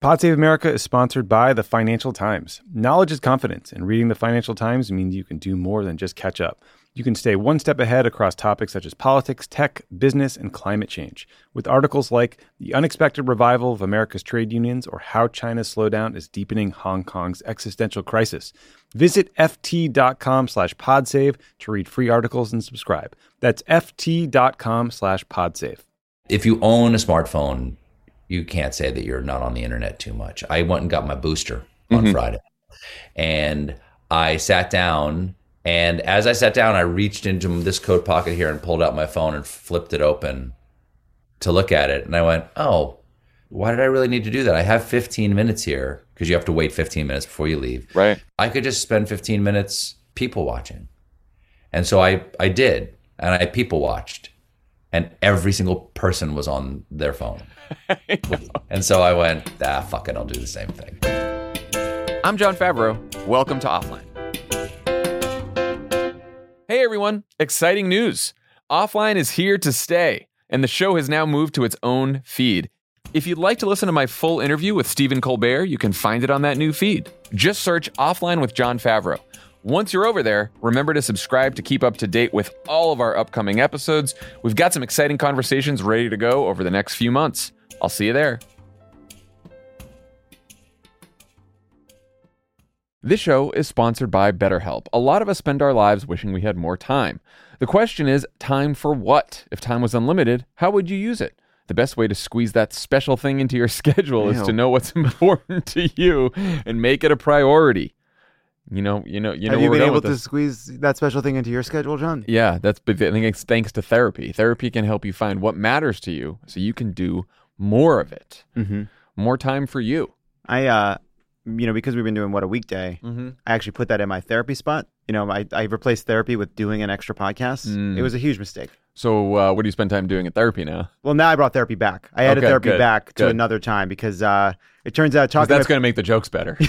Pod Save America is sponsored by the Financial Times. Knowledge is confidence, and reading the Financial Times means you can do more than just catch up. You can stay one step ahead across topics such as politics, tech, business, and climate change, with articles like The Unexpected Revival of America's Trade Unions or How China's Slowdown is Deepening Hong Kong's Existential Crisis. Visit ft.com slash podsave to read free articles and subscribe. That's ft.com slash podsave. If you own a smartphone, you can't say that you're not on the internet too much. I went and got my booster on Mhm. Friday, and I sat down. And as I sat down, I reached into this coat pocket here and pulled out my phone and flipped it open to look at it. And I went, "Oh, why did I really need to do that? I have 15 minutes here because you have to wait 15 minutes before you leave. Right. I could just spend 15 minutes people watching." And so I I did, and I people watched, and every single person was on their phone. And so I went, ah, fuck it, I'll do the same thing. I'm Jon Favreau. Welcome to Offline. Hey everyone, exciting news. Offline is here to stay, and the show has now moved to its own feed. If you'd like to listen to my full interview with Stephen Colbert, you can find it on that new feed. Just search Offline with Jon Favreau. Once you're over there, remember to subscribe to keep up to date with all of our upcoming episodes. We've got some exciting conversations ready to go over the next few months. I'll see you there. This show is sponsored by BetterHelp. A lot of us spend our lives wishing we had more time. The question is, time for what? If time was unlimited, how would you use it? The best way to squeeze that special thing into your schedule is to know what's important to you and make it a priority. You know, you know, you know. Have you been able to squeeze that special thing into your schedule, John? Yeah, that's. But I think it's thanks to therapy. Therapy can help you find what matters to you, so you can do more of it. Mm-hmm. More time for you. I, uh, you know, because we've been doing what a weekday, Mm-hmm. I actually put that in my therapy spot. You know, I, I replaced therapy with doing an extra podcast. Mm. It was a huge mistake. So, uh, what do you spend time doing at therapy now? Well, now I brought therapy back. I added Okay, therapy good, back to good. another time because uh, it turns out talking. that's going to make the jokes better.